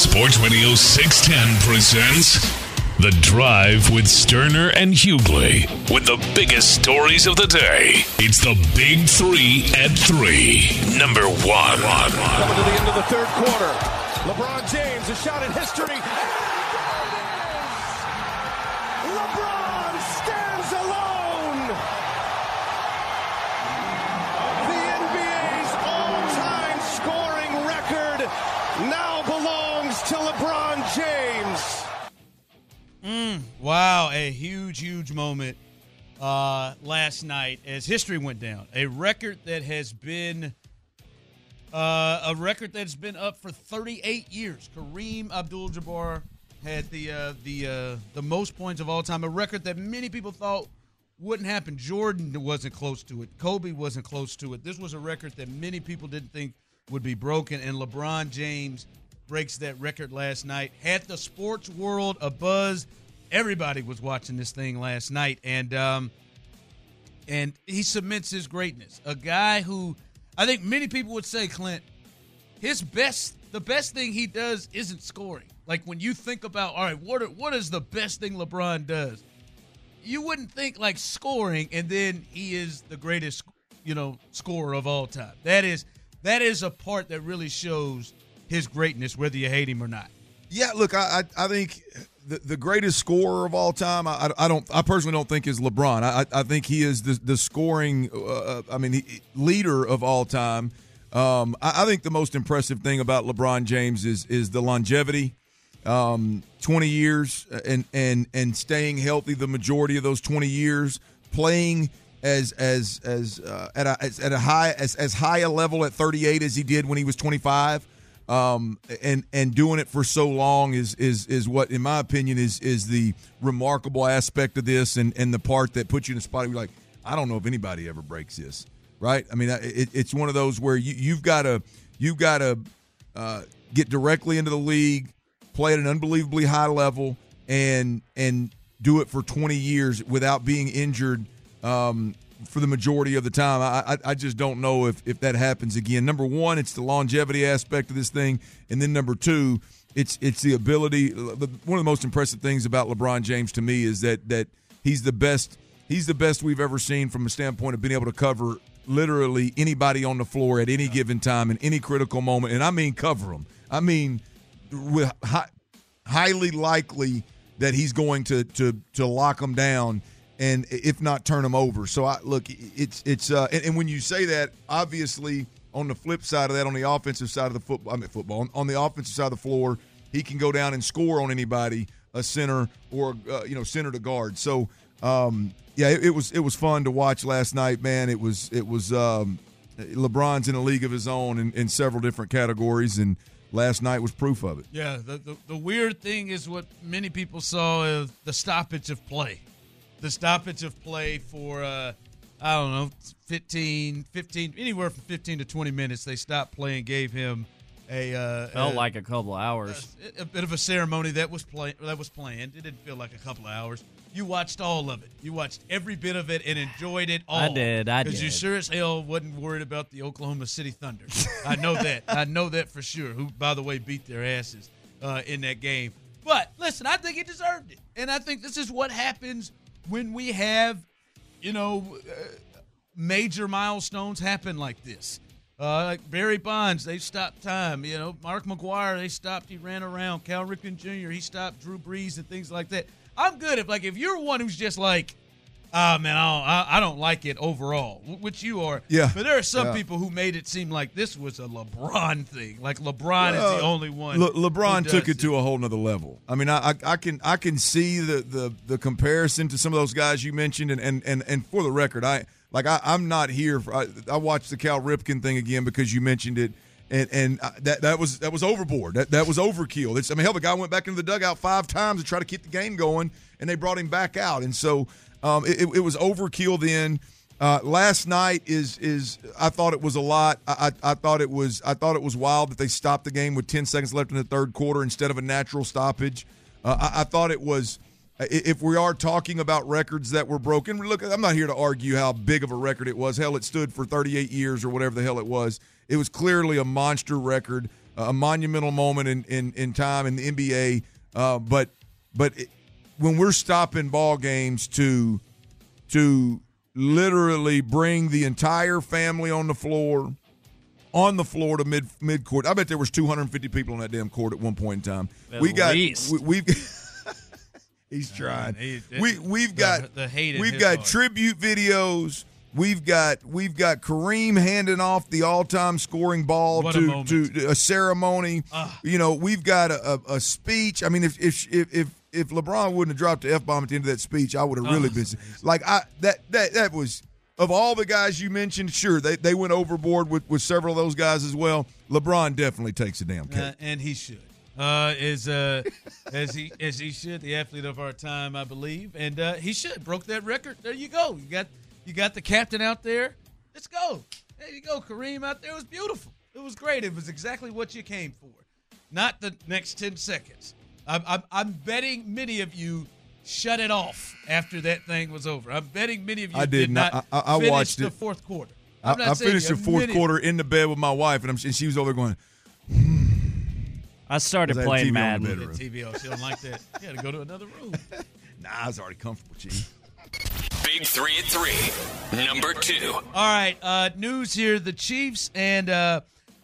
Sports Radio 610 presents The Drive with Stoerner and Hughley with the biggest stories of the day. It's the Big Three at Three. Number one. Coming to the end of the third quarter. LeBron James, a shot in history. Wow, a huge, huge moment uh, last night as history went down. A record that has been uh, a record that's been up for 38 years. Kareem Abdul-Jabbar had the uh, the uh, the most points of all time. A record that many people thought wouldn't happen. Jordan wasn't close to it. Kobe wasn't close to it. This was a record that many people didn't think would be broken, and LeBron James breaks that record last night. Had the sports world a buzz. Everybody was watching this thing last night, and um, and he cements his greatness. A guy who I think many people would say, Clint, his best, the best thing he does isn't scoring. Like when you think about, all right, what are, what is the best thing LeBron does? You wouldn't think like scoring, and then he is the greatest, you know, scorer of all time. That is that is a part that really shows his greatness, whether you hate him or not. Yeah, look, I I, I think the, the greatest scorer of all time. I, I don't. I personally don't think is LeBron. I I think he is the the scoring. Uh, I mean, leader of all time. Um, I, I think the most impressive thing about LeBron James is is the longevity. Um, twenty years and and and staying healthy the majority of those twenty years, playing as as as uh, at a as, at a high as as high a level at thirty eight as he did when he was twenty five um, and and doing it for so long is is is what, in my opinion, is is the remarkable aspect of this, and and the part that puts you in a spot where you're like, I don't know if anybody ever breaks this, right? I mean, it, it's one of those where you you've got to you've got to uh, get directly into the league, play at an unbelievably high level, and and do it for 20 years without being injured. Um, for the majority of the time. I, I, I just don't know if, if that happens again. Number one, it's the longevity aspect of this thing, and then number two, it's it's the ability. One of the most impressive things about LeBron James to me is that that he's the best. He's the best we've ever seen from a standpoint of being able to cover literally anybody on the floor at any given time in any critical moment, and I mean cover them. I mean, with high, highly likely that he's going to to to lock them down and if not turn them over. So I look, it's it's uh, and, and, when you say that, obviously on the flip side of that, on the offensive side of the football, I mean football, on, on the offensive side of the floor, he can go down and score on anybody, a center or uh, you know center to guard. So um, yeah, it, it, was it was fun to watch last night, man. It was it was um, LeBron's in a league of his own in, in several different categories and. Last night was proof of it. Yeah, the, the, the weird thing is what many people saw is the stoppage of play the stoppage of play for uh, I don't know 15, 15, anywhere from fifteen to twenty minutes. They stopped playing, gave him a uh, felt a, like a couple of hours, a, a, bit of a ceremony that was play, that was planned. It didn't feel like a couple of hours. You watched all of it. You watched every bit of it and enjoyed it all. I did. I did. Because you sure as hell wasn't worried about the Oklahoma City Thunder. I know that. I know that for sure. Who, by the way, beat their asses uh, in that game. But listen, I think he deserved it, and I think this is what happens when we have, you know, uh, major milestones happen like this. Uh, like Barry Bonds, they stopped time. You know, Mark McGwire, they stopped. He ran around. Cal Ripken Jr., he stopped Drew Brees and things like that. I'm good if like if you're one who's just like, ah man, I don't, I, I don't like it overall, which you are. Yeah. But there are some yeah. people who made it seem like this was a LeBron thing. Like LeBron well, is the only one. Le- LeBron took it, it, to a whole nother level. I mean, I, I, I can I can see the, the the comparison to some of those guys you mentioned, and and and, and for the record, I like I, I'm not here. For, I, I watched the Cal Ripken thing again because you mentioned it. and and uh, that that was that was overboard. That that was overkill. It's, I mean, hell, the guy went back into the dugout five times to try to keep the game going, and they brought him back out. And so um, it, it was overkill then. Uh, last night is is I thought it was a lot. I, I, I thought it was I thought it was wild that they stopped the game with ten seconds left in the third quarter instead of a natural stoppage. Uh, I, I thought it was if we are talking about records that were broken, look, I'm not here to argue how big of a record it was. Hell, it stood for 38 years or whatever the hell it was. It was clearly a monster record, a monumental moment in, in, in time in the NBA. Uh, but but it, when we're stopping ball games to to literally bring the entire family on the floor, on the floor to mid mid court. I bet there was 250 people on that damn court at one point in time. At we got least. we, we've. He's trying. he- we we've the- got the hate we've got heart. tribute videos. We've got we've got Kareem handing off the all-time scoring ball What a to moment. to a ceremony. Ah. You know, we've got a, a, a speech. I mean, if if if if, if LeBron wouldn't have dropped the f bomb at the end of that speech, I would have really Oh, been like I that that that was of all the guys you mentioned. Sure, they they went overboard with with several of those guys as well. LeBron definitely takes a damn cake. Uh, and he should. Uh, is uh, as he as he should, the athlete of our time, I believe, and uh, he should broke that record. There you go. You got you got the captain out there. Let's go. There you go, Kareem out there. It was beautiful. It was great. It was exactly what you came for. Not the next ten seconds. I'm I'm, I'm betting many of you shut it off after that thing was over. I'm betting many of you I did not. not. I- I finish watched the it. fourth quarter. I, I'm not I saying finished the fourth many- quarter in the bed with my wife, and, I'm, and she was over there going, I started 'Cause I had playing TV on the Madden. bed. TV off. She don't like that. You got to go to another room. Nah, I was already comfortable, Chief. Big three at three. Number two. All right, uh, news here: the Chiefs and uh,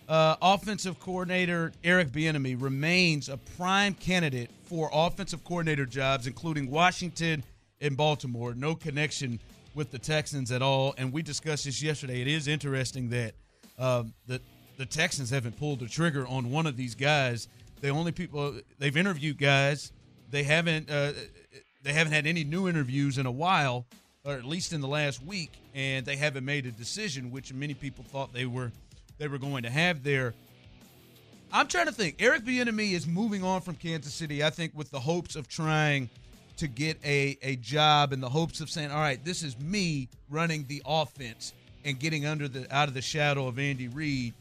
uh, offensive coordinator Eric Bieniemy remains a prime candidate for offensive coordinator jobs, including Washington and Baltimore. No connection with the Texans at all. And we discussed this yesterday. It is interesting that um, the the Texans haven't pulled the trigger on one of these guys. The only people they've interviewed guys, they haven't uh, they haven't had any new interviews in a while, or at least in the last week, and they haven't made a decision, which many people thought they were they were going to have there. I'm trying to think. Eric Bieniemy is moving on from Kansas City. I think with the hopes of trying to get a a job in the hopes of saying, "All right, this is me running the offense and getting under the out of the shadow of Andy Reid."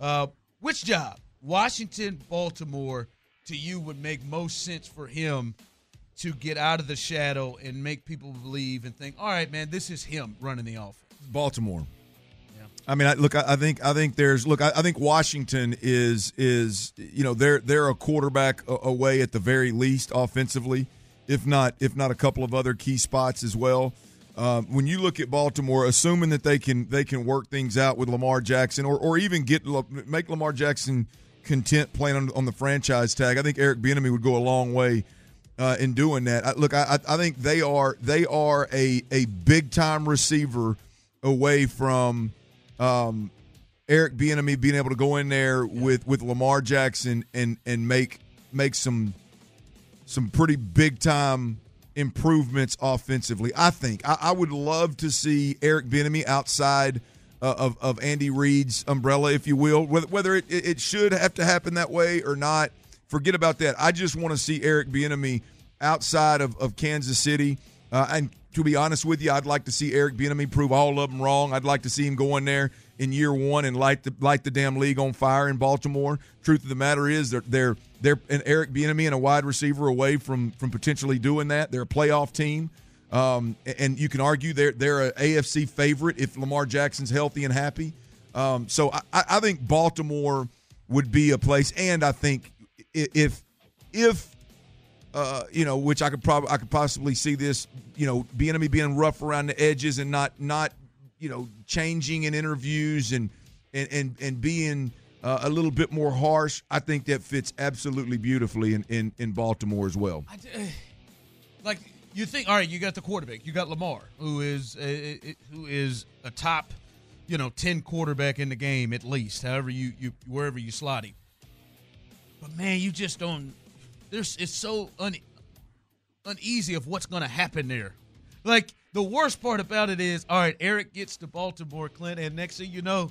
Uh, which job, Washington, Baltimore, to you would make most sense for him to get out of the shadow and make people believe and think, "All right, man, this is him running the offense." Baltimore. I mean, I, look, I, I think I think there's look, I, I think Washington is is you know they're they're a quarterback away at the very least offensively, if not if not a couple of other key spots as well. Um, when you look at Baltimore, assuming that they can they can work things out with Lamar Jackson or or even get make Lamar Jackson content playing on, on the franchise tag, I think Eric Bieniemy would go a long way uh, in doing that. Look, I, I think they are they are a a big time receiver away from um, Eric Bieniemy being able to go in there with with Lamar Jackson and and make make some some pretty big time improvements offensively. I think I, I would love to see Eric Bieniemy outside uh, of of Andy Reid's umbrella, if you will. Whether, whether it, it it should have to happen that way or not, forget about that. I just want to see Eric Bieniemy outside of, of Kansas City. Uh, and to be honest with you, I'd like to see Eric Bieniemy prove all of them wrong. I'd like to see him go in there in year one and light the light the damn league on fire in Baltimore. Truth of the matter is, they're they're they're an Eric Bieniemy and a wide receiver away from from potentially doing that. They're a playoff team, um, and you can argue they're they're a AFC favorite if Lamar Jackson's healthy and happy. Um, so I, I think Baltimore would be a place, and I think if if uh, you know, which I could probably I could possibly see this, you know, being me being rough around the edges and not not you know changing in interviews and and and, and being uh, a little bit more harsh. I think that fits absolutely beautifully in in, in Baltimore as well. D- like you think, all right, you got the quarterback, you got Lamar, who is a, a- who is a top, you know, ten quarterback in the game at least, however you you wherever you slot him. But man, you just don't. There's it's so un, uneasy of what's going to happen there. Like the worst part about it is, all right, Eric gets to Baltimore, Clint, and next thing you know,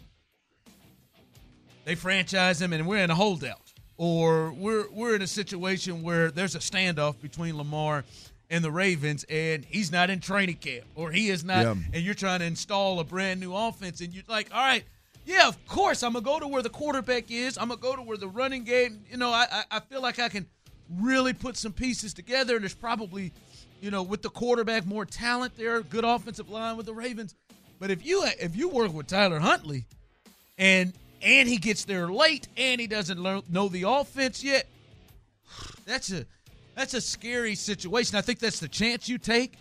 they franchise him and we're in a holdout, or we're we're in a situation where there's a standoff between Lamar and the Ravens, and he's not in training camp, or he is not, Yeah. and you're trying to install a brand new offense, and you're like, all right. Yeah, of course. I'm gonna go to where the quarterback is. I'm gonna go to where the running game. You know, I I, I feel like I can really put some pieces together. And There's probably, you know, with the quarterback more talent there, good offensive line with the Ravens. But if you if you work with Tyler Huntley, and and he gets there late, and he doesn't learn, know the offense yet, that's a that's a scary situation. I think that's the chance you take.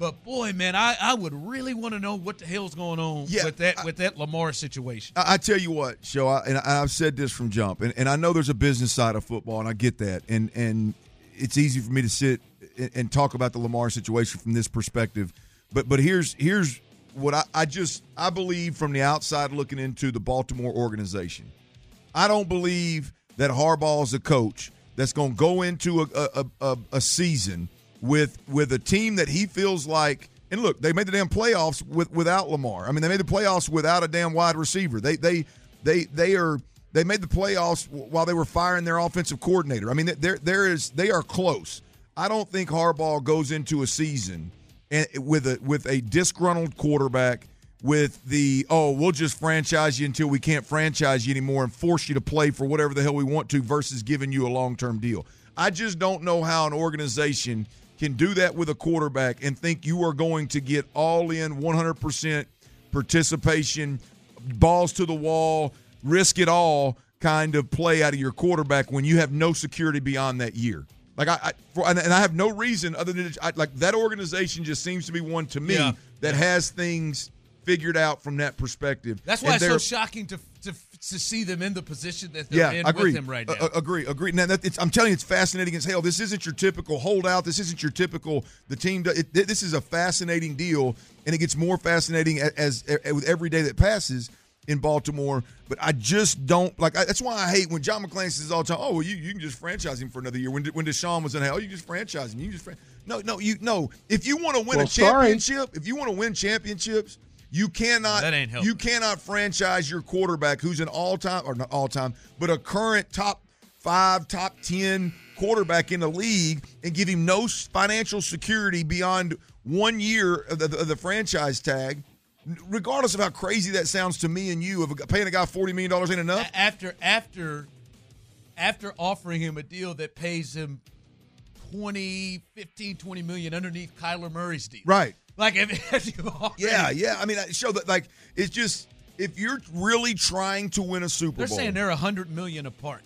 But boy, man, I, I would really want to know what the hell's going on Yeah, with that I- with that Lamar situation. I, I tell you what, show, I, and I, I've said this from jump, and, and I know there's a business side of football, and I get that, and and it's easy for me to sit and, and talk about the Lamar situation from this perspective, but but here's here's what I, I just I believe from the outside looking into the Baltimore organization. I don't believe that Harbaugh is a coach that's going to go into a, a, a, a season with with a team that he feels like. And look, they made the damn playoffs with without Lamar. I mean, they made the playoffs without a damn wide receiver. They they they they are they made the playoffs while they were firing their offensive coordinator. I mean, there there is they are close. I don't think Harbaugh goes into a season and with a with a disgruntled quarterback with the oh we'll just franchise you until we can't franchise you anymore and force you to play for whatever the hell we want to versus giving you a long-term deal. I just don't know how an organization can do that with a quarterback and think you are going to get all in 100% participation, balls to the wall, risk it all kind of play out of your quarterback when you have no security beyond that year. Like I, I for, and I have no reason other than I, like that organization just seems to be one to me Yeah. that has things figured out from that perspective. That's why And it's so shocking to, to to see them in the position that they're yeah, in agree. with him right now. Uh, agree, agree. Now that it's, I'm telling you, it's fascinating as hell. This isn't your typical holdout. This isn't your typical the team. It, this is a fascinating deal, and it gets more fascinating as, as, as with every day that passes in Baltimore. But I just don't like. I, that's why I hate when John McClain says all the time, "Oh, well, you, you can just franchise him for another year." When when Deshaun was in hell, you just franchise him. You just fran-. no, no, you no. If you want to win Well, a sorry. championship, if you want to win championships. You cannot. That ain't helping. You cannot franchise your quarterback who's an all time or not all time, but a current top five, top ten quarterback in the league and give him no financial security beyond one year of the, of the franchise tag. Regardless of how crazy that sounds to me and you, of paying a guy forty million dollars ain't enough. After after after offering him a deal that pays him 20 15 20 million underneath Kyler Murray's deal Right. Like if, if you already- Yeah, yeah. I mean, show that like it's just if you're really trying to win a Super Bowl. they're saying they're a 100 million apart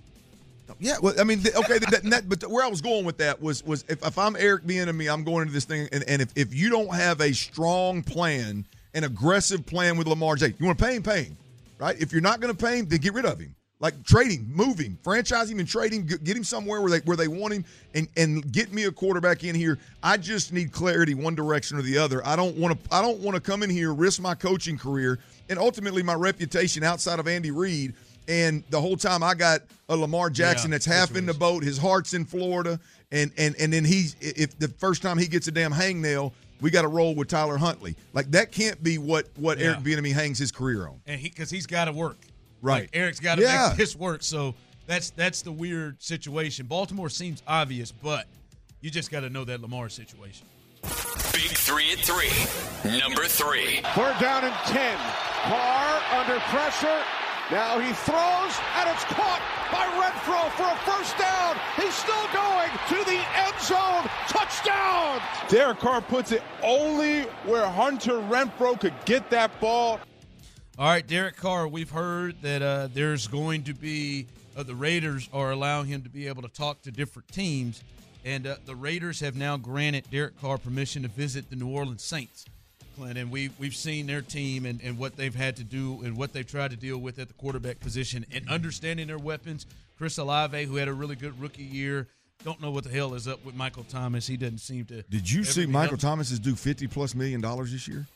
Yeah, well, I mean, okay, that, that, but where I was going with that was was if, if I'm Eric Bieniemy, I'm going into this thing, and, and if, if you don't have a strong plan, an aggressive plan with Lamar Jackson, you want to pay him, pay him, right? If you're not going to pay him, then get rid of him. Like trading, moving, franchise him, and trade him. Get get him somewhere where they where they want him, and and get me a quarterback in here. I just need clarity, one direction or the other. I don't want to. I don't want to come in here, risk my coaching career, and ultimately my reputation outside of Andy Reid. And the whole time I got a Lamar Jackson Yeah, that's half that's in the boat. His heart's in Florida, and and and then he's if the first time he gets a damn hangnail, we got to roll with Tyler Huntley. Like that can't be what what Yeah. Eric Bieniemy hangs his career on. and he because he's got to work Right. Like, Eric's got to Yeah. make this work so that's that's the weird situation Baltimore seems obvious but you just got to know that Lamar situation Big three at three. Number three. Third down and 10. Carr under pressure. Now he throws, and it's caught by Renfrow for a first down. He's still going to the end zone. Touchdown! Derek Carr puts it only where Hunter Renfrow could get that ball. All right, Derek Carr. We've heard that uh, there's going to be uh, the Raiders are allowing him to be able to talk to different teams, and uh, the Raiders have now granted Derek Carr permission to visit the New Orleans Saints. Clint, and we've we've seen their team and, and what they've had to do and what they've tried to deal with at the quarterback position and understanding their weapons. Chris Olave, who had a really good rookie year, don't know what the hell is up with Michael Thomas. He doesn't seem to. Did you see Michael. Thomas is due fifty plus million dollars this year?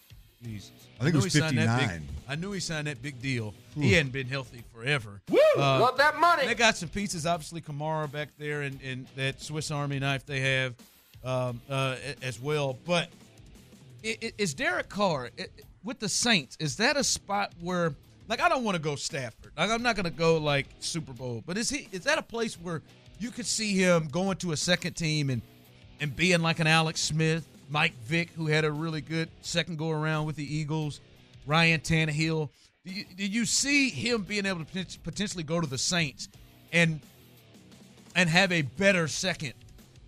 Jesus. I think it knew was he signed that big- 59. I knew he signed that big deal. He hadn't been healthy forever. Woo! Love that money. They got some pieces, obviously Kamara back there, and, and that Swiss Army knife they have um, uh, as well. But i- i- is Derek Carr with the Saints? Is that a spot where like I don't want to go Stafford. Like I'm not going to go like Super Bowl. But is he? Is that a place where you could see him going to a second team and and being like an Alex Smith, Mike Vick, who had a really good second go around with the Eagles, Ryan Tannehill. Do you, do you see him being able to potentially go to the Saints and and have a better second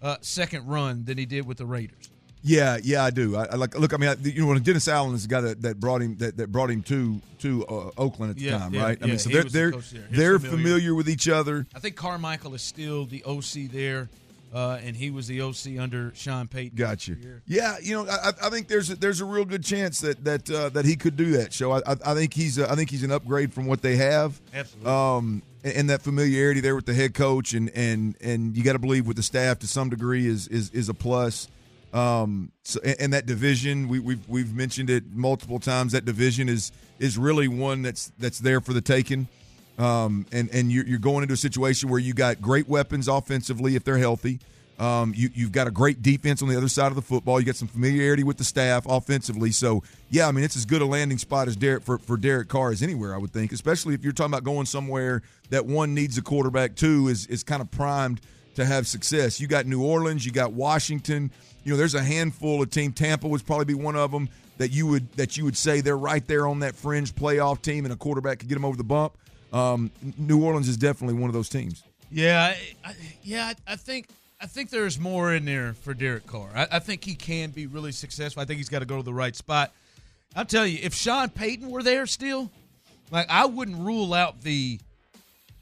uh, second run than he did with the Raiders? Yeah, yeah, I do. I, I like look. I mean, I, you know, when Dennis Allen is the guy that, that brought him that, that brought him to to uh, Oakland at the Yeah, time, yeah, right? I yeah, mean, so they're they're. He's they're familiar. familiar with each other. I think Carmichael is still the OC there, uh, and he was the OC under Sean Payton. Got you. for a year. Yeah, you know, I, I think there's a, there's a real good chance that that uh, that he could do that. So I, I, think he's a, I think he's an upgrade from what they have. Absolutely. Um, and, and that familiarity there with the head coach and and and you got to believe with the staff to some degree is is is a plus. Um, so and, and that division we, we've we've mentioned it multiple times. That division is is really one that's that's there for the taking. Um, and and you're, you're going into a situation where you got great weapons offensively if they're healthy. Um, you, you've got a great defense on the other side of the football. You got some familiarity with the staff offensively. So, yeah, I mean, it's as good a landing spot as Derek for, for Derek Carr as anywhere, I would think, especially if you're talking about going somewhere that one needs a quarterback, two is, is kind of primed to have success. You got New Orleans, you got Washington. You know, there's a handful of team. Tampa would probably be one of them that you would that you would say they're right there on that fringe playoff team, and a quarterback could get them over the bump. Um, New Orleans is definitely one of those teams. Yeah, I, I, yeah. I, I think I think there's more in there for Derek Carr. I, I think he can be really successful. I think he's got to go to the right spot. I'll tell you, if Sean Payton were there still, like I wouldn't rule out the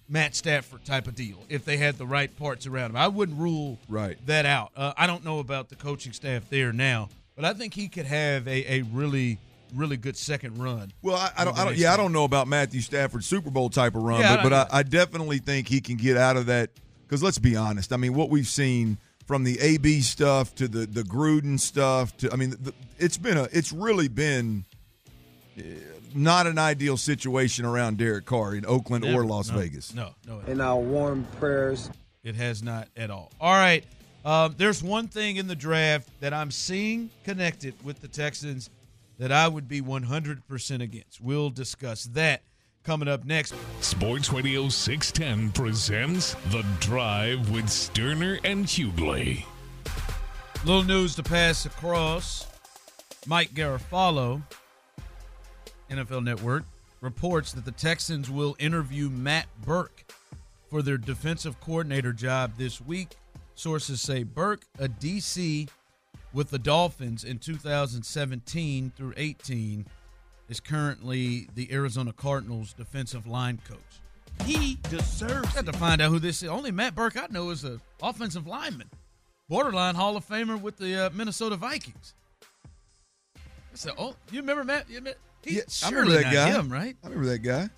Matt Stafford type of deal if they had the right parts around him. I wouldn't rule Right. that out. Uh, I don't know about the coaching staff there now, but I think he could have a, a really really good second run. Well, I, I don't, I don't next yeah, I don't know about Matthew Stafford's Super Bowl type of run, Yeah, I but, but I, I definitely think he can get out of that. Because let's be honest, I mean, what we've seen from the AB stuff to the the Gruden stuff to, I mean, the, it's been a, it's really been uh, not an ideal situation around Derek Carr in Oakland or Las No, Vegas. No, no. it In our warm prayers. It has not at all. All right. Um, there's one thing in the draft that I'm seeing connected with the Texans that I would be 100% against. We'll discuss that coming up next. Sports Radio 610 presents The Drive with Stoerner and Hughley. Little news to pass across. Mike Garafolo, NFL Network, reports that the Texans will interview Matt Burke for their defensive coordinator job this week. Sources say Burke, a DC with the Dolphins in 2017 through 18, is currently the Arizona Cardinals defensive line coach. He deserves Got to find out who this is. Only Matt Birk I know is an offensive lineman, borderline Hall of Famer with the uh, Minnesota Vikings. So, oh, you remember Matt? You remember, he, Yeah, I remember that not guy. Him, right? I remember that guy.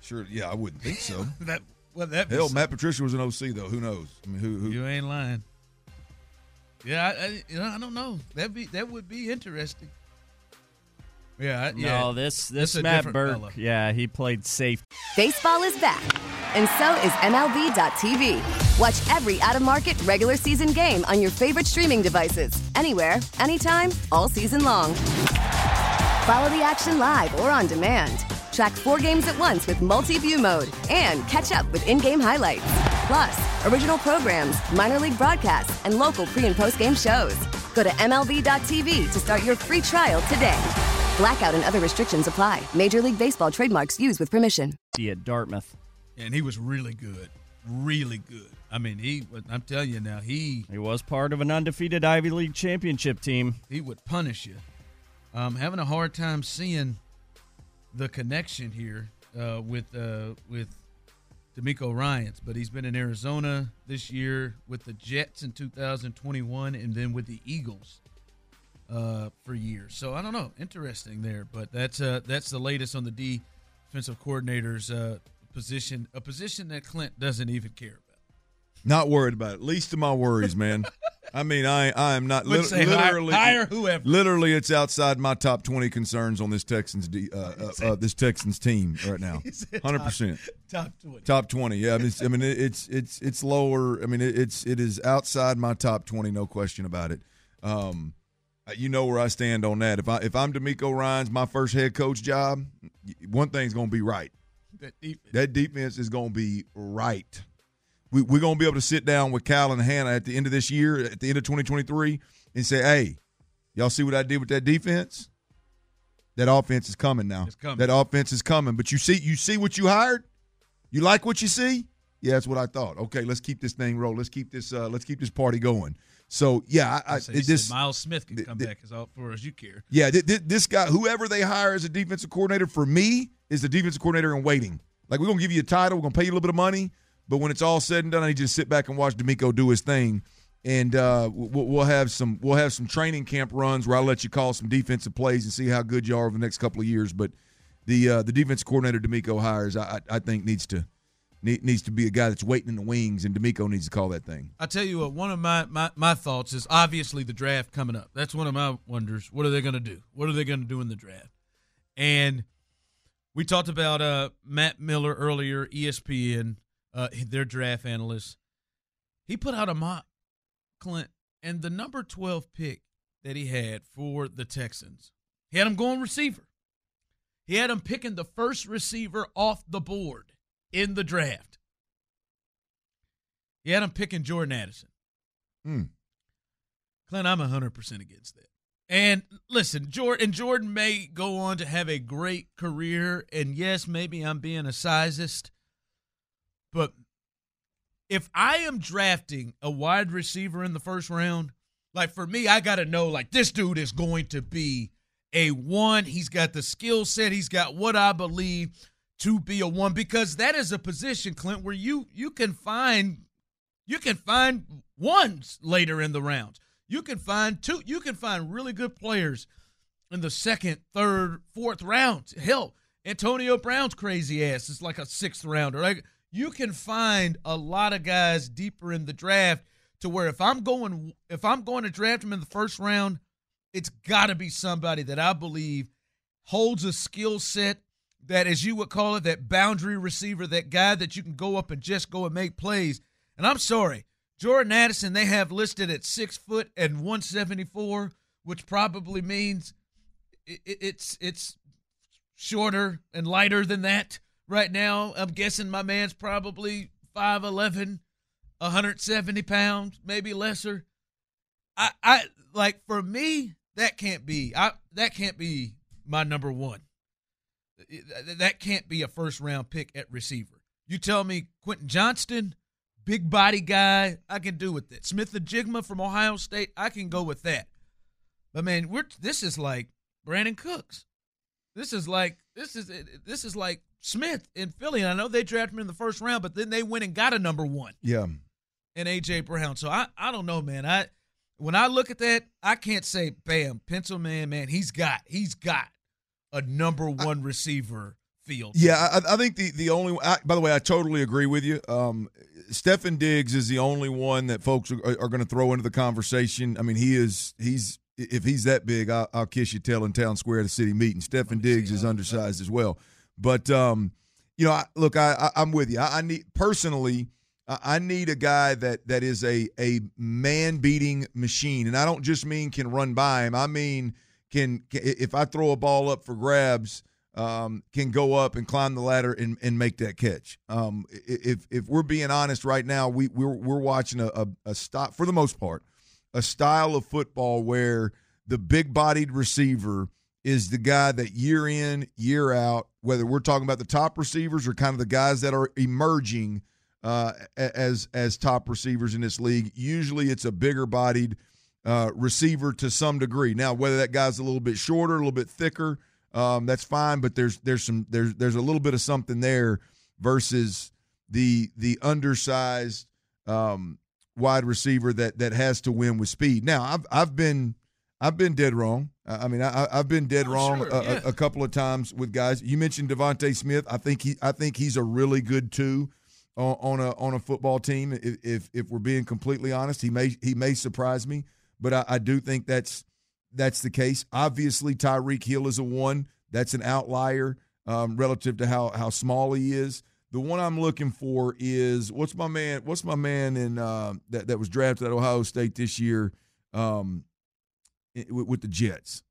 Sure, yeah, I wouldn't think so. That well, that Hell, Matt Patricia was an OC though. Who knows? I mean, who? who You ain't lying. Yeah, I, I, you know, I don't know. That be that would be interesting. Yeah, I- yeah. No, this this a Matt Burke, fella. yeah, he played safe. Baseball is back, and so is MLB.tv. Watch every out of market regular season game on your favorite streaming devices, anywhere, anytime, all season long. Follow the action live or on demand. Track four games at once with multi view mode and catch up with in game highlights. Plus, original programs, minor league broadcasts, and local pre and post game shows. Go to MLB.tv to start your free trial today. Blackout and other restrictions apply. Major League Baseball trademarks used with permission. He at Dartmouth, and he was really good, really good. I mean, he. I'm telling you now, he he was part of an undefeated Ivy League championship team. he would punish you. I'm having a hard time seeing the connection here uh, with uh, with DeMeco Ryans, but he's been in Arizona this year with the Jets in 2021, and then with the Eagles uh, for years. So I don't know, interesting there, but that's uh, that's the latest on the defensive coordinator's uh, position, a position that Clint doesn't even care about. Not worried about it. Least of my worries, man. I mean, I I am not Would lit- say hire- literally hire whoever. Literally, it's outside my top twenty concerns on this Texans de- uh, uh, uh, this Texans team right now. Hundred percent. Top twenty. Top twenty, yeah. I mean, it's, I mean, it- it's it's it's lower. I mean, it, it's it is outside my top twenty, no question about it. Um, Uh, You know where I stand on that. If I if I'm DeMeco Ryan's my first head coach job, one thing's going to be right. That defense. That defense is going to be right. We, we're going to be able to sit down with Cal and Hannah at the end of this year, at the end of 2023, and say, hey, y'all see what I did with that defense? That offense is coming now. It's coming. That offense is coming. But you see, you see what you hired? You like what you see? Yeah, that's what I thought. Okay, let's keep this thing rolling. Let's keep this. Uh, let's keep this party going. So yeah, I, I, So this Miles Smith can come th- back as all far as you care. yeah, th- th- this guy, whoever they hire as a defensive coordinator, for me, is the defensive coordinator in waiting. Like we're gonna give you a title, we're gonna pay you a little bit of money, but when it's all said and done, I need you to sit back and watch DeMeco do his thing, and uh, we'll, have some we'll have some training camp runs where I'll let you call some defensive plays and see how good you are over the next couple of years. But the uh, the defensive coordinator DeMeco hires, I, I think needs to need, needs to be a guy that's waiting in the wings, and DeMeco needs to call that thing. I tell you what, one of my, my, my thoughts is obviously the draft coming up. That's one of my wonders. What are they going to do? What are they going to do in the draft? And we talked about uh, Matt Miller earlier, ESPN, uh, their draft analyst. He put out a mock, Clint, and the number 12 pick that he had for the Texans, he had him going receiver. He had him picking the first receiver off the board in the draft. He had him picking Jordan Addison. Hmm. Clint, I'm 100% against that. And listen, Jordan, and Jordan may go on to have a great career. And yes, maybe I'm being a sizist. But if I am drafting a wide receiver in the first round, like for me, I got to know, like, this dude is going to be a one. He's got the skill set, he's got what I believe to be a one because that is a position, Clint, where you you can find you can find ones later in the rounds. You can find two. You can find really good players in the second, third, fourth rounds. Hell, Antonio Brown's crazy ass is like a sixth rounder. Like you can find a lot of guys deeper in the draft to where if I'm going if I'm going to draft him in the first round, it's got to be somebody that I believe holds a skill set that, as you would call it, that boundary receiver, that guy that you can go up and just go and make plays. And I'm sorry, Jordan Addison, they have listed at six foot and 174, which probably means it, it, it's it's shorter and lighter than that right now. I'm guessing my man's probably 5'11, 170 pounds, maybe lesser. I, I like for me, that can't be. I that can't be my number one. That can't be a first round pick at receiver. You tell me Quentin Johnston, big body guy, I can do with it. Smith-Njigba from Ohio State, I can go with that. But man, we're this is like Brandin Cooks. This is like this is this is like Smith in Philly. And I know they drafted him in the first round, but then they went and got a number one Yeah. And AJ Brown. So I I don't know, man. I when I look at that, I can't say bam, pencil man, man. He's got he's got a number one receiver field. Yeah, I, I think the the only. I, by the way, I totally agree with you. Um, Stefon Diggs is the only one that folks are, are going to throw into the conversation. I mean, he is he's if he's that big, I'll, I'll kiss your tail in town square at a city meeting. Stefon Diggs is undersized as well, but um, you know, I, look, I, I I'm with you. I, I need personally. I I need a guy that that is a a man beating machine, and I don't just mean can run by him. I mean can, can if I throw a ball up for grabs, um, can go up and climb the ladder and, and make that catch. Um, if if we're being honest right now, we we're we're watching a, a, a stop for the most part, a style of football where the big bodied receiver is the guy that year in year out, whether we're talking about the top receivers or kind of the guys that are emerging uh, as as top receivers in this league. Usually, it's a bigger bodied uh, receiver to some degree. Now, whether that guy's a little bit shorter, a little bit thicker, um, that's fine. But there's there's some there's there's a little bit of something there versus the the undersized um, wide receiver that that has to win with speed. Now, I've I've been I've been dead wrong. I mean, I, I've been dead Oh, wrong sure, a, a- yeah. a couple of times with guys. You mentioned DeVonta Smith. I think he I think he's a really good two on, on a on a football team. If, if if we're being completely honest, he may he may surprise me, but I, I do think that's that's the case. Obviously, Tyreek Hill is a one. That's an outlier um, relative to how how small he is. The one I'm looking for is what's my man? What's my man in uh, that that was drafted at Ohio State this year? Um, with, with the Jets?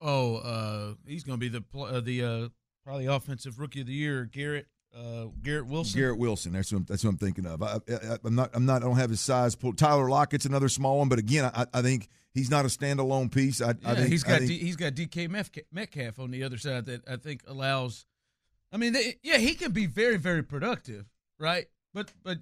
Oh, uh, he's going to be the uh, the uh, probably offensive rookie of the year, Garrett uh, Garrett Wilson. Garrett Wilson. That's what I'm, that's what I'm thinking of. I, I, I'm not. I'm not. I don't have his size. pull. Tyler Lockett's another small one, but again, I, I think he's not a standalone piece. I, I think he's got think- D, he's got DK Metcalf on the other side that I think allows. I mean, they, yeah, he can be very very productive, right? But but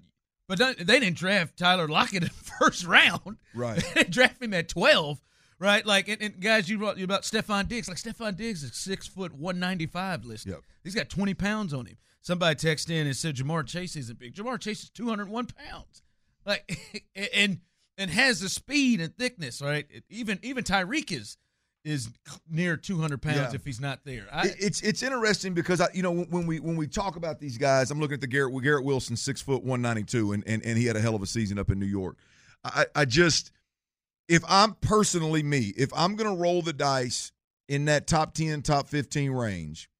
but they didn't draft Tyler Lockett in the first round, Right. They didn't draft him at twelve, right? Like and, and guys, you wrote about Stefon Diggs. Like Stefon Diggs is six foot one ninety five listed. Yep. He's got twenty pounds on him. Somebody texted in and said Ja'Marr Chase isn't big. Ja'Marr Chase is two hundred one pounds, like and and has the speed and thickness, right? Even even Tyreek is is near 200 pounds Yeah. if he's not there. I, it's it's interesting because I you know when we when we talk about these guys, I'm looking at the Garrett Garrett Wilson, six foot one ninety two, and, and and he had a hell of a season up in New York. I I just if I'm personally me, if I'm gonna roll the dice in that top ten, top fifteen range,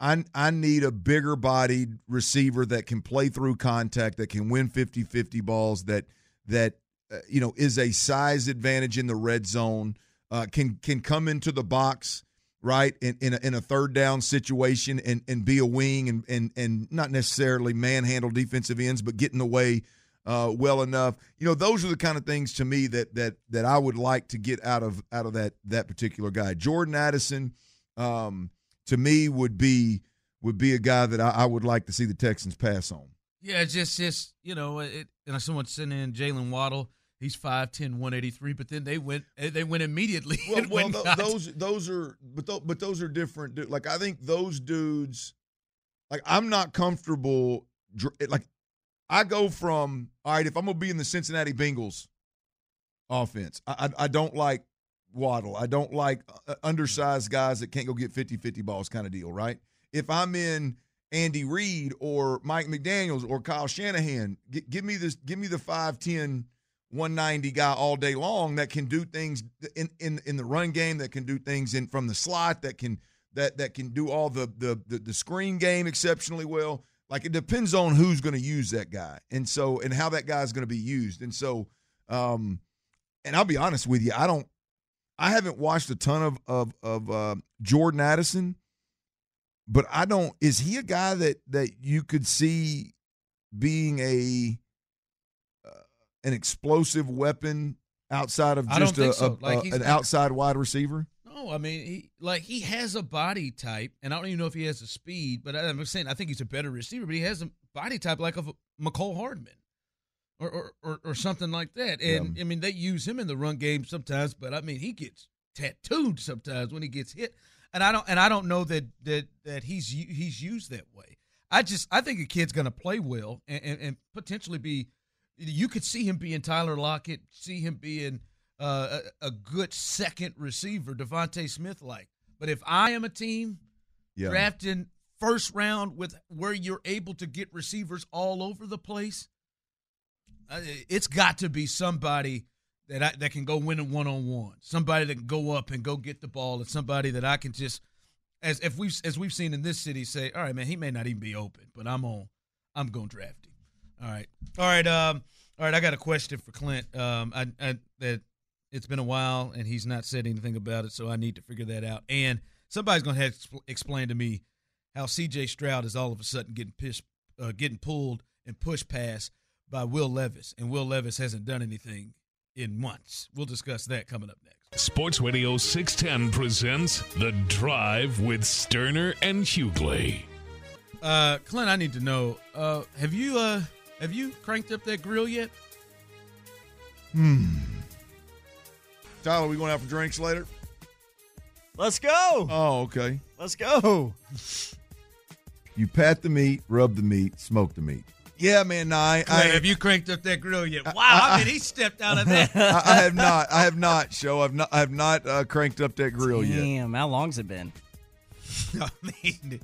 I I need a bigger bodied receiver that can play through contact, that can win 50-50 balls, that that uh, you know is a size advantage in the red zone, uh, can can come into the box right in in a, in a third down situation and and be a wing and and and not necessarily manhandle defensive ends, but get in the way uh, well enough. You know, those are the kind of things to me that that that I would like to get out of out of that that particular guy. Jordan Addison, um, to me, would be would be a guy that I, I would like to see the Texans pass on. yeah, just just you know, it, and someone sent in Jaylen Waddle. He's 5'10", 183, but then they went eh, they went immediately. Well, well tho- those those are but tho- but those are different. du- Like I think those dudes, like I'm not comfortable. Eh, like I go from all right if I'm gonna be in the Cincinnati Bengals offense, I I, I don't like Waddle. I don't like uh, uh undersized guys that can't go get 50-50 balls kind of deal. Right? If I'm in Andy Reid or Mike McDaniel's or Kyle Shanahan, gi- give me this. Give me the 5'10", 190 guy all day long that can do things in, in in the run game, that can do things in from the slot, that can that that can do all the the the, the screen game exceptionally well. Like it depends on who's going to use that guy, and so and how that guy's going to be used, and so. um and I'll be honest with you, I don't. I haven't watched a ton of of of uh, Jordan Addison, but I don't. Is he a guy that that you could see being a an explosive weapon outside of just a, so. Like, a- an outside wide receiver? No, I mean, he like he has a body type, and I don't even know if he has the speed, but I'm saying I think he's a better receiver. But he has a body type like of a Mecole Hardman, or or, or, or something like that. And I mean, they use him in the run game sometimes, but I mean, he gets tattooed sometimes when he gets hit, and I don't and I don't know that that that he's he's used that way. I just I think a kid's going to play well and, and, and potentially be. You could see him being Tyler Lockett, see him being uh, a, a good second receiver, DeVonta Smith like. But if I am a team Yeah. drafting first round with where you're able to get receivers all over the place, uh, it's got to be somebody that I, that can go win a one on one, somebody that can go up and go get the ball, and somebody that I can just as if we've as we've seen in this city say, all right, man, he may not even be open, but I'm on, I'm going to draft him. All right, all right, um, all right. I got a question for Clint. Um, I, I that it's been a while and he's not said anything about it, so I need to figure that out. And somebody's going to have to expl- explain to me how C.J. Stroud is all of a sudden getting pissed, uh, getting pulled and pushed past by Will Levis, and Will Levis hasn't done anything in months. We'll discuss that coming up next. Sports Radio 610 presents The Drive with Stoerner and Hughley. Uh, Clint, I need to know. Uh, have you uh have you cranked up that grill yet? Hmm. Tyler, we going out for drinks later? Let's go. Oh, okay. Let's go. You pat the meat, rub the meat, smoke the meat. Yeah, man. No, I, I, have you cranked up that grill yet? Wow, I, mean he stepped out of that. I, I have not. I have not. Show. I've not. I have not uh, cranked up that grill yet. Damn, how long's it been? I mean,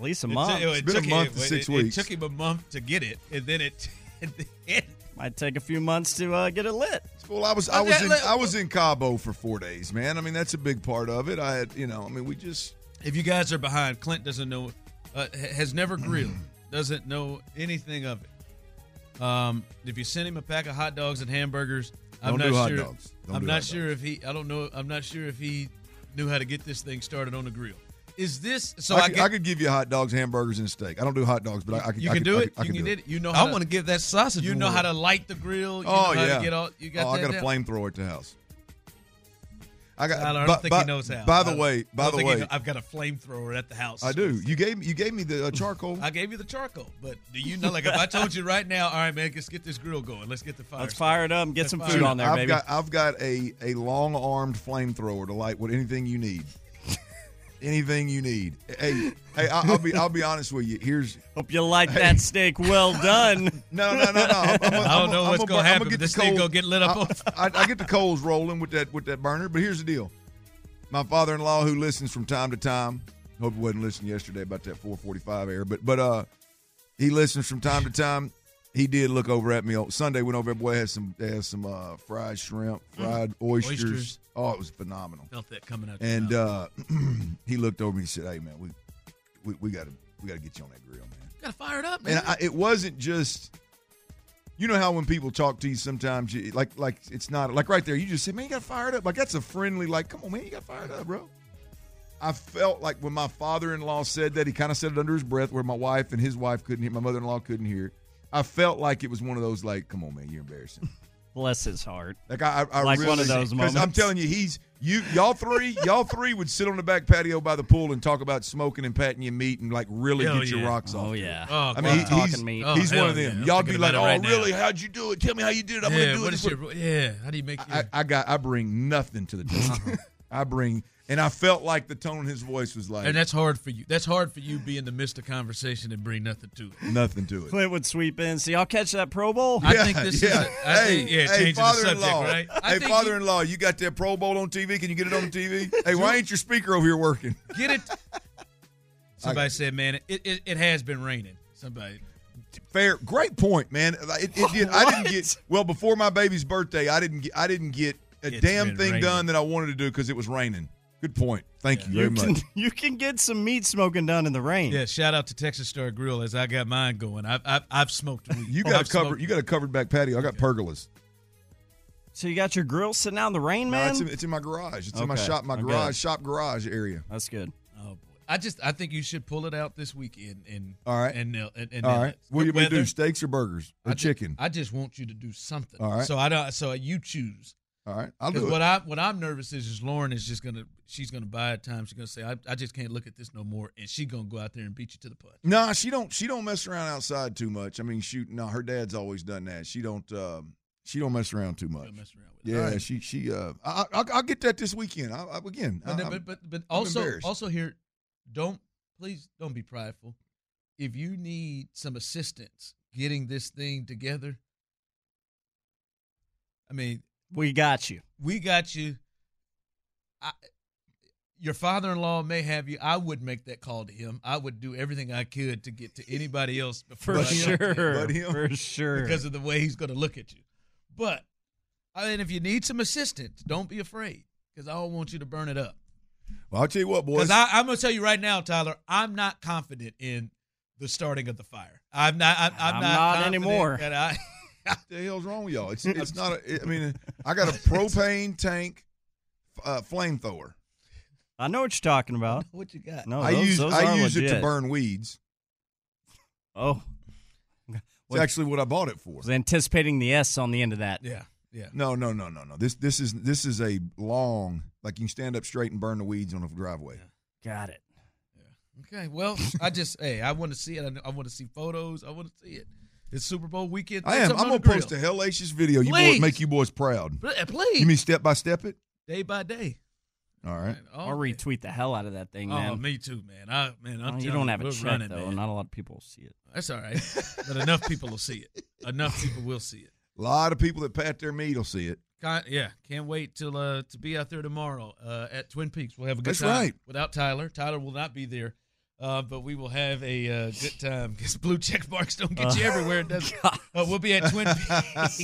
At least a it month. took- it It's been a took month him- to six it, weeks. It took him a month to get it, and then it. And then, Might take a few months to uh, get it lit. Well, I was. I was. In, I was in Cabo for four days, man. I mean, that's a big part of it. I had. You know. I mean, we just. if you guys are behind, Clint doesn't know, uh, has never grilled, doesn't know anything of it. Um, if you send him a pack of hot dogs and hamburgers, I'm Don't not do hot sure. dogs. Don't I'm do not hot sure if he. I don't know. I'm not sure if he knew how to get this thing started on the grill. Is this so? I, I, could, get, I could give you hot dogs, hamburgers, and steak. I don't do hot dogs, but I, I could. you I can could, do I it. could- I you can do do it. it. You know how I want to give that sausage. You know whirl. how to light the grill. You Oh know how yeah. to get all. You got oh, that I got a flamethrower at the house. I got. Tyler, I don't think by- he knows how. By the way, by the way, knows, I've got a flamethrower at the house. I do. You gave you gave me the uh, charcoal. I gave you the charcoal, but do you know? Like if I told you right now, all right, man, let's get this grill going. Let's get the fire. Let's started." fire it up and get Let's some food on there, I've baby. got I've got a a long armed flamethrower to light what anything you need. Anything you need. Hey, hey, I, I'll be I'll be honest with you. Here's Hope you like that steak well done. no no no no. I'm, I'm, I don't know what's gonna happen, but this the thing gonna get lit up I, I, I get the coals rolling with that with that burner. But here's the deal. My father-in-law, who listens from time to time, hope he wasn't listening yesterday about that 445 air, but but uh, he listens from time to time. He did look over at me on Sunday. Went over. Boy had some had some uh, fried shrimp, fried oysters. Oysters. Oh, it was phenomenal. Felt that coming out. And uh, he looked over me and said, "Hey man, we we, we got to we got to get you on that grill, man." gotta fire it up, man. And I, it wasn't just, you know how when people talk to you, sometimes you like like it's not like right there. You just say, "Man, you got fired up." Like that's a friendly, like, "Come on, man, you got fired up, bro." I felt like when my father-in-law said that, he kind of said it under his breath, where my wife and his wife couldn't hear, my mother-in-law couldn't hear. It. I felt like it was one of those, like, "Come on, man, you're embarrassing." Bless his heart. Like I, I, I Like really, one of those 'cause I'm telling you, he's you, y'all three, y'all three would sit on the back patio by the pool and talk about smoking and patting your meat and like really Hell get your rocks oh, off. Oh yeah. Oh, I mean, he, Talking he's, meat. Oh, he's one hell of them. yeah. Y'all be like, "Oh, it right oh, now." really? How'd you do it? Tell me how you did it. I'm yeah, gonna do it. this." your? Yeah, how do you make? Your, I, I got. I bring nothing to the table. I bring, and I felt like the tone in his voice was like and that's hard for you. That's hard for you being the midst of conversation and bring nothing to it. nothing to it. Clint would sweep in. See, y'all catch that Pro Bowl? I think this is. A, I hey, think, yeah, hey, changing the subject, father-in-law. right? Hey, father-in-law, you got that Pro Bowl on TV? Can you get it on TV? hey, why ain't your speaker over here working? Get it. Somebody said, "Man, it, it, it has been raining." Somebody. Fair, great point, man. It, it did. I didn't get well before my baby's birthday. I didn't get. I didn't get a It's damn thing raining. done that I wanted to do because it was raining. Good point. Thank you You very can much. you can get some meat smoking done in the rain. Yeah, shout out to Texas Star Grill as I got mine going. I've I've, I've smoked weed. You Oh, got I've a covered. You got a covered back patio. I got pergolas. So you got your grill sitting out in the rain, No, man. it's, in, it's in my garage. It's in my shop. My garage good. shop garage area. That's good. Oh boy, I just I think you should pull it out this weekend and All right. and nail- and, and All nail right. it. What do you Good want to do? Steaks or burgers or I ju- chicken? I just want you to do something. All right. So I don't. So you choose. All right. I'll do what. I what I'm nervous is is Lauren is just gonna she's gonna buy it time. She's gonna say I, I just can't look at this no more, and she gonna go out there and beat you to the punch. Nah, she don't. She don't mess around outside too much. I mean, shoot. No, her dad's always done that. She don't. Um, she don't mess around too much. Around with. Yeah, right. she she. Uh, I, I, I'll get that this weekend. I, I, again, But, I- but, but but also also here, don't please don't be prideful. If you need some assistance getting this thing together, I mean, We got you. we got you. I, your father-in-law may have you. I would make that call to him. I would do everything I could to get to anybody else before For I sure. got to him But him- For sure. because of the way he's going to look at you. But I mean, if you need some assistance, don't be afraid because I don't want you to burn it up. well, I'll tell you what, boys. Because I'm going to tell you right now, Tyler, I'm not confident in the starting of the fire. I'm not. I'm, I'm I'm not, not anymore. That I, what the hell's wrong with y'all? It's it's not. A, I mean, I got a propane tank uh, flamethrower. I know what you're talking about. what you got? No, I those, use those I are use it to burn weeds. Oh, It's What- actually what I bought it for. was anticipating the S on the end of that. Yeah, yeah. No, no, no, no, no. This this is this is a long like you can stand up straight and burn the weeds on a driveway. Got it. Okay. Well, I just hey, I want to see it. I, I want to see photos. I want to see it. It's Super Bowl weekend. I am. I'm gonna the post a hellacious video. You boys make you boys proud. Please. You mean step by step it? day by day? All right. Oh, I'll retweet the hell out of that thing, Oh, man. me too, man. I man, I'm Oh, you don't have a check running, though. man. Not a lot of people will see it. That's all right. but enough people will see it. Enough people will see it. A lot of people that pat their meat will see it. Con- yeah, can't wait till uh to be out there tomorrow uh, at Twin Peaks. We'll have a good That's time right. without Tyler. Tyler will not be there, uh, but we will have a uh, good time because blue check marks don't get you everywhere. It does. Uh, we'll be at Twin Peaks.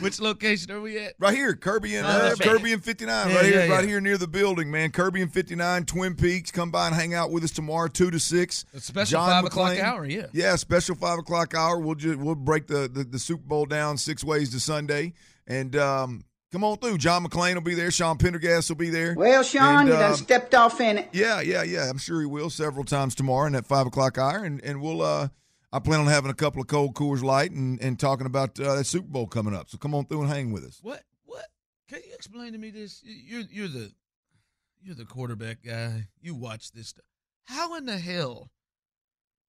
Which location are we at? Right here, Kirby and Oh, uh. Kirby and 59. Yeah, right here, yeah, right yeah. here near the building, man. Kirby and 59, Twin Peaks. Come by and hang out with us tomorrow, two to six. A special John five o'clock hour, yeah. Yeah, special five o'clock hour. We'll just we'll break the, the, the Super Bowl down six ways to Sunday. And um, come on through. John McClain will be there. Sean Pendergast will be there. Well, Sean, And, you done um, stepped off in it. Yeah, yeah, yeah. I'm sure he will several times tomorrow in that five o'clock hour, and and we'll. uh I plan on having a couple of cold Coors Light and, and talking about uh, that Super Bowl coming up. So come on through and hang with us. What? What? Can you explain to me this? You're you're the you're the quarterback guy. You watch this stuff. How in the hell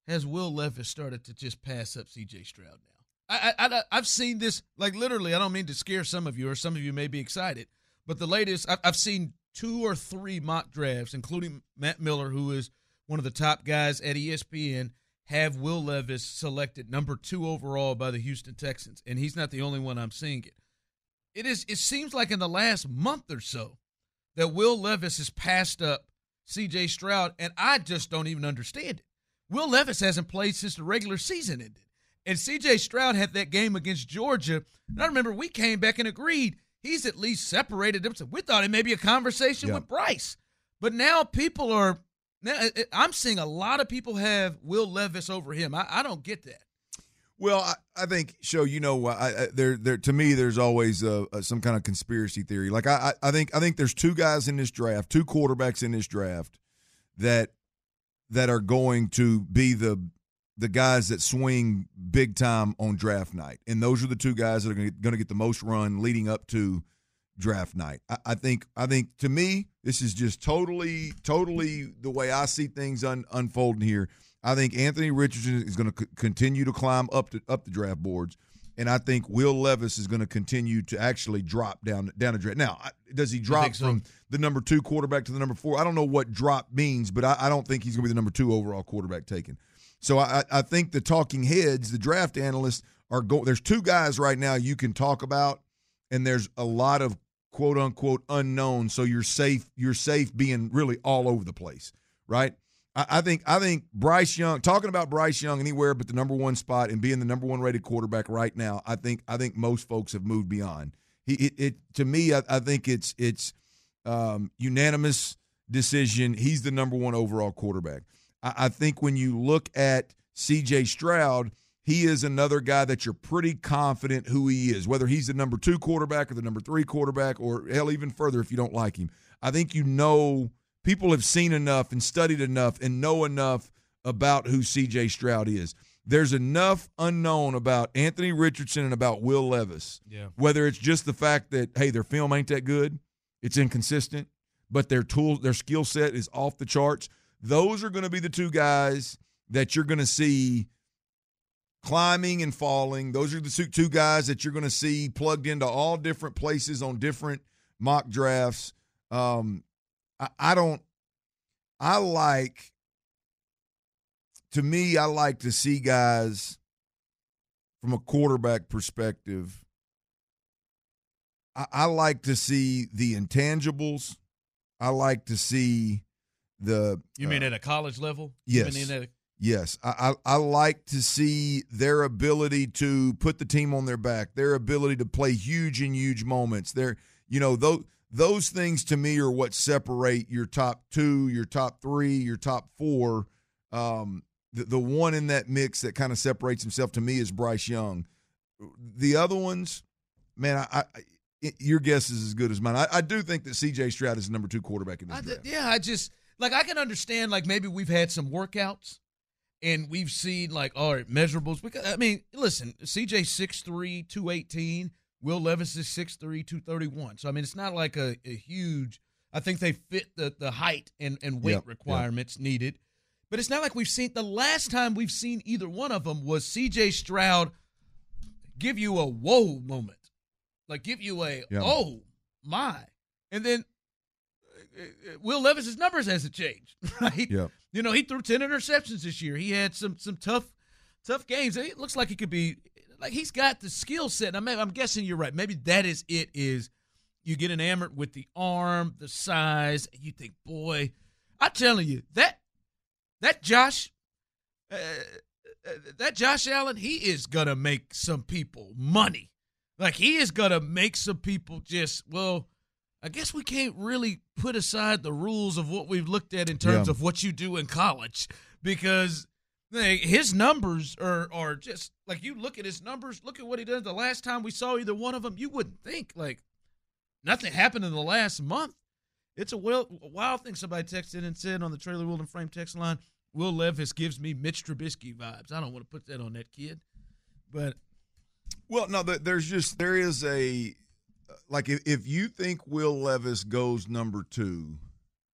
has Will Levis started to just pass up C.J. Stroud now? I, I, I've seen this like literally. I don't mean to scare some of you, or some of you may be excited, but the latest I've, seen two or three mock drafts, including Matt Miller, who is one of the top guys at ESPN, have Will Levis selected number two overall by the Houston Texans, and he's not the only one I'm seeing it. It is. It seems like in the last month or so that Will Levis has passed up C.J. Stroud, and I just don't even understand it. Will Levis hasn't played since the regular season ended, and C.J. Stroud had that game against Georgia. And I remember we came back and agreed he's at least separated them. So we thought it may be a conversation with Bryce, but now people are. Now I'm seeing a lot of people have Will Levis over him. I, I don't get that. Well, I, I think, show you know, I, I, there, there. To me, there's always uh uh some kind of conspiracy theory. Like I, I I think, I think there's two guys in this draft, two quarterbacks in this draft that that are going to be the the guys that swing big time on draft night, and those are the two guys that are going to get the most run leading up to draft night. I, I think, I think, to me, this is just totally, totally the way I see things un, unfolding here. I think Anthony Richardson is going to c- continue to climb up the up the draft boards, and I think Will Levis is going to continue to actually drop down down the draft. Now, does he drop so. from the number two quarterback to the number four? I don't know what drop means, but I, I don't think he's going to be the number two overall quarterback taken. So I, I think the talking heads, the draft analysts, are. There's two guys right now you can talk about, and there's a lot of quote unquote unknown. So you're safe. You're safe being really all over the place, right? I, I think I think Bryce Young talking about Bryce Young anywhere but the number one spot and being the number one rated quarterback right now. I think I think most folks have moved beyond. He it, it to me. I, I think it's it's um, unanimous decision. He's the number one overall quarterback. I, I think when you look at C.J. Stroud, he is another guy that you're pretty confident who he is, whether he's the number two quarterback or the number three quarterback, or hell, even further if you don't like him. I think you know people have seen enough and studied enough and know enough about who C.J. Stroud is. There's enough unknown about Anthony Richardson and about Will Levis. Yeah. Whether it's just the fact that hey, their film ain't that good, it's inconsistent, but their tools, their skill set is off the charts. Those are going to be the two guys that you're going to see climbing and falling. Those are the two- guys that you're going to see plugged into all different places on different mock drafts. Um, I, I don't. I like. To me, I like to see guys from a quarterback perspective. I, I like to see the intangibles. I like to see the. You mean uh, at a college level? yes. A- Yes, I, I I like to see their ability to put the team on their back, their ability to play huge and huge moments. Their you know those those things to me are what separate your top two, your top three, your top four. Um, the the one in that mix that kind of separates himself to me is Bryce Young. The other ones, man, I, I your guess is as good as mine. I, I do think that C.J. Stroud is the number two quarterback in this I draft. yeah, I just like I can understand like maybe we've had some workouts and we've seen like all right measurables. Because I mean, listen, CJ 6'3", 218, Will Levis is 6'3", 231. So I mean, it's not like a, a huge. I think they fit the the height and and weight Yep, yep. requirements needed. But it's not like we've seen the last time we've seen either one of them was CJ Stroud give you a whoa moment. Like give you a Yeah. oh my. And then uh, uh, Will Levis's numbers hasn't changed, right? Yeah. You know, he threw 10 interceptions this year. He had some some tough tough games. It looks like he could be like he's got the skill set. I mean, I'm guessing you're right. Maybe that is it is you get enamored with the arm, the size, and you think, boy, I'm telling you, that that Josh uh, uh, that Josh Allen, he is gonna make some people money. Like he is gonna make some people just well. I guess we can't really put aside the rules of what we've looked at in terms Yeah. of what you do in college because like, his numbers are are just like you look at his numbers. Look at what he did the last time we saw either one of them. You wouldn't think like nothing happened in the last month. It's a, wild, a wild thing. Somebody texted and said on the trailer wheel and frame text line, "Will Levis gives me Mitch Trubisky vibes." I don't want to put that on that kid, but Well, no, there's just there is a like if, if you think Will Levis goes number two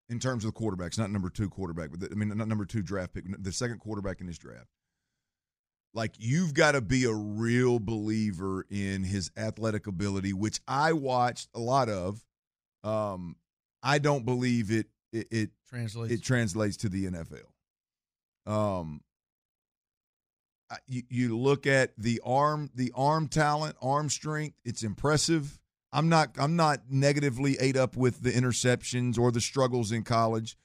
in terms of the quarterbacks, not number two quarterback, but the, I mean not number two draft pick, the second quarterback in this draft. Like you've got to be a real believer in his athletic ability, which I watched a lot of. Um, I don't believe it. It it, translates. it translates to the NFL. Um, you, you look at the arm, the arm talent, arm strength. It's impressive. I'm not. I'm not negatively ate up with the interceptions or the struggles in college.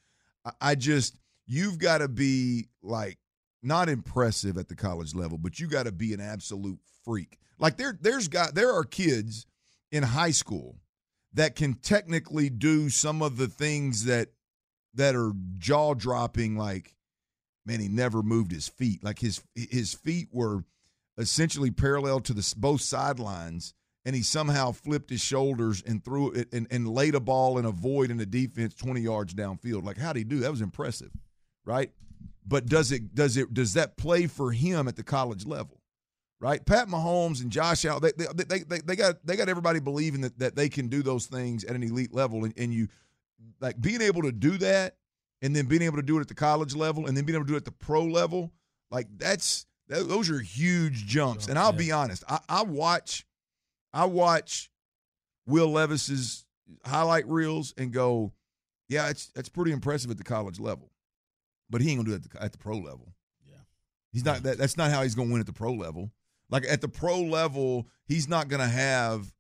I, I just you've got to be like not impressive at the college level, but you got to be an absolute freak. Like there, there's got there are kids in high school that can technically do some of the things that that are jaw dropping. Like man, he never moved his feet. Like his his feet were essentially parallel to the both sidelines, and he somehow flipped his shoulders and threw it and, and laid a ball in a void in the defense twenty yards downfield. Like how would he do that? Was impressive, right? But does it does it does that play for him at the college level? Right, Pat Mahomes and Josh Allen, they they, they, they, they got they got everybody believing that, that they can do those things at an elite level, and, and you like being able to do that and then being able to do it at the college level and then being able to do it at the pro level like that's that, those are huge jumps. And i'll be honest I, I watch i watch will levis's highlight reels and go yeah it's that's pretty impressive at the college level but he ain't gonna do it at the, at the pro level. Yeah. he's not that, that's not how he's gonna win at the pro level. Like at the pro level he's not gonna have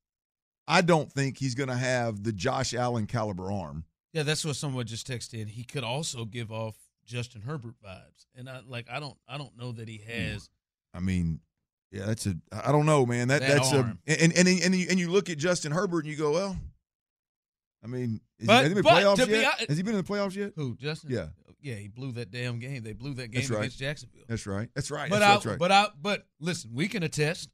i don't think he's gonna have the josh allen caliber arm Yeah, that's what someone just texted. He could also give off Justin Herbert vibes, and I like I don't I don't know that he has. I mean, yeah, that's a I don't know, man. That, That that's arm. a and and and you, and you look at Justin Herbert and you go, well, I mean, is, But- has he been playoffs to be yet? hon- has he been in the playoffs yet? Who Justin? Yeah. yeah. He blew that damn game. They blew that game right. against Jacksonville. That's right. That's right. But that's, I that's right. but I but listen, we can attest.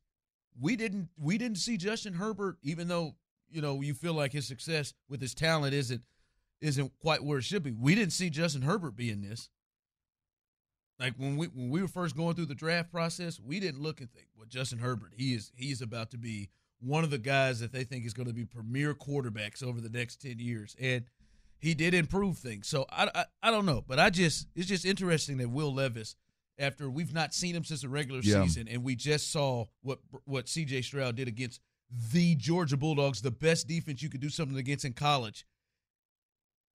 We didn't we didn't see Justin Herbert, even though you know you feel like his success with his talent isn't isn't quite where it should be. We didn't see Justin Herbert be in this. Like when we when we were first going through the draft process, we didn't look and think, well, Justin Herbert, he is he's about to be one of the guys that they think is going to be premier quarterbacks over the next ten years, and he did improve things. So I, I I don't know, but I just it's just interesting that Will Levis, after we've not seen him since the regular Yeah. season, and we just saw what what C.J. Stroud did against the Georgia Bulldogs, the best defense you could do something against in college.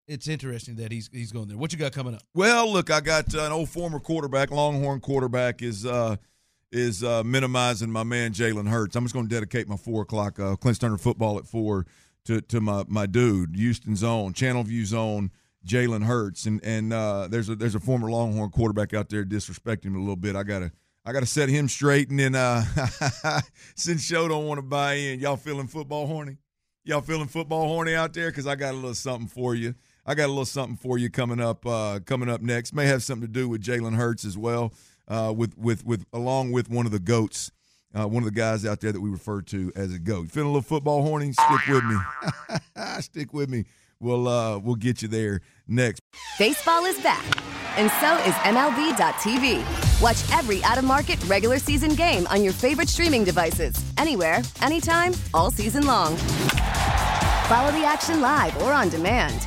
It's interesting that he's he's going there. What you got coming up? Well, look, I got uh, an old former quarterback, Longhorn quarterback, is uh, is uh, minimizing my man Jalen Hurts. I'm just going to dedicate my four o'clock uh, Clint Stoerner football at four to to my my dude, Houston Zone, Channelview Zone, Jalen Hurts, and and uh, there's a there's a former Longhorn quarterback out there disrespecting him a little bit. I gotta. I got to set him straight, and then uh, since show don't want to buy in, y'all feeling football horny? Y'all feeling football horny out there? Because I got a little something for you. I got a little something for you coming up. Uh, coming up next may have something to do with Jalen Hurts as well. Uh, with with with along with one of the goats, uh, one of the guys out there that we refer to as a goat. Feeling a little football horny? Stick with me. Stick with me. We'll uh, we'll get you there next. Baseball is back, and so is MLB.tv. Watch every out of market regular season game on your favorite streaming devices, anywhere, anytime, all season long. Follow the action live or on demand.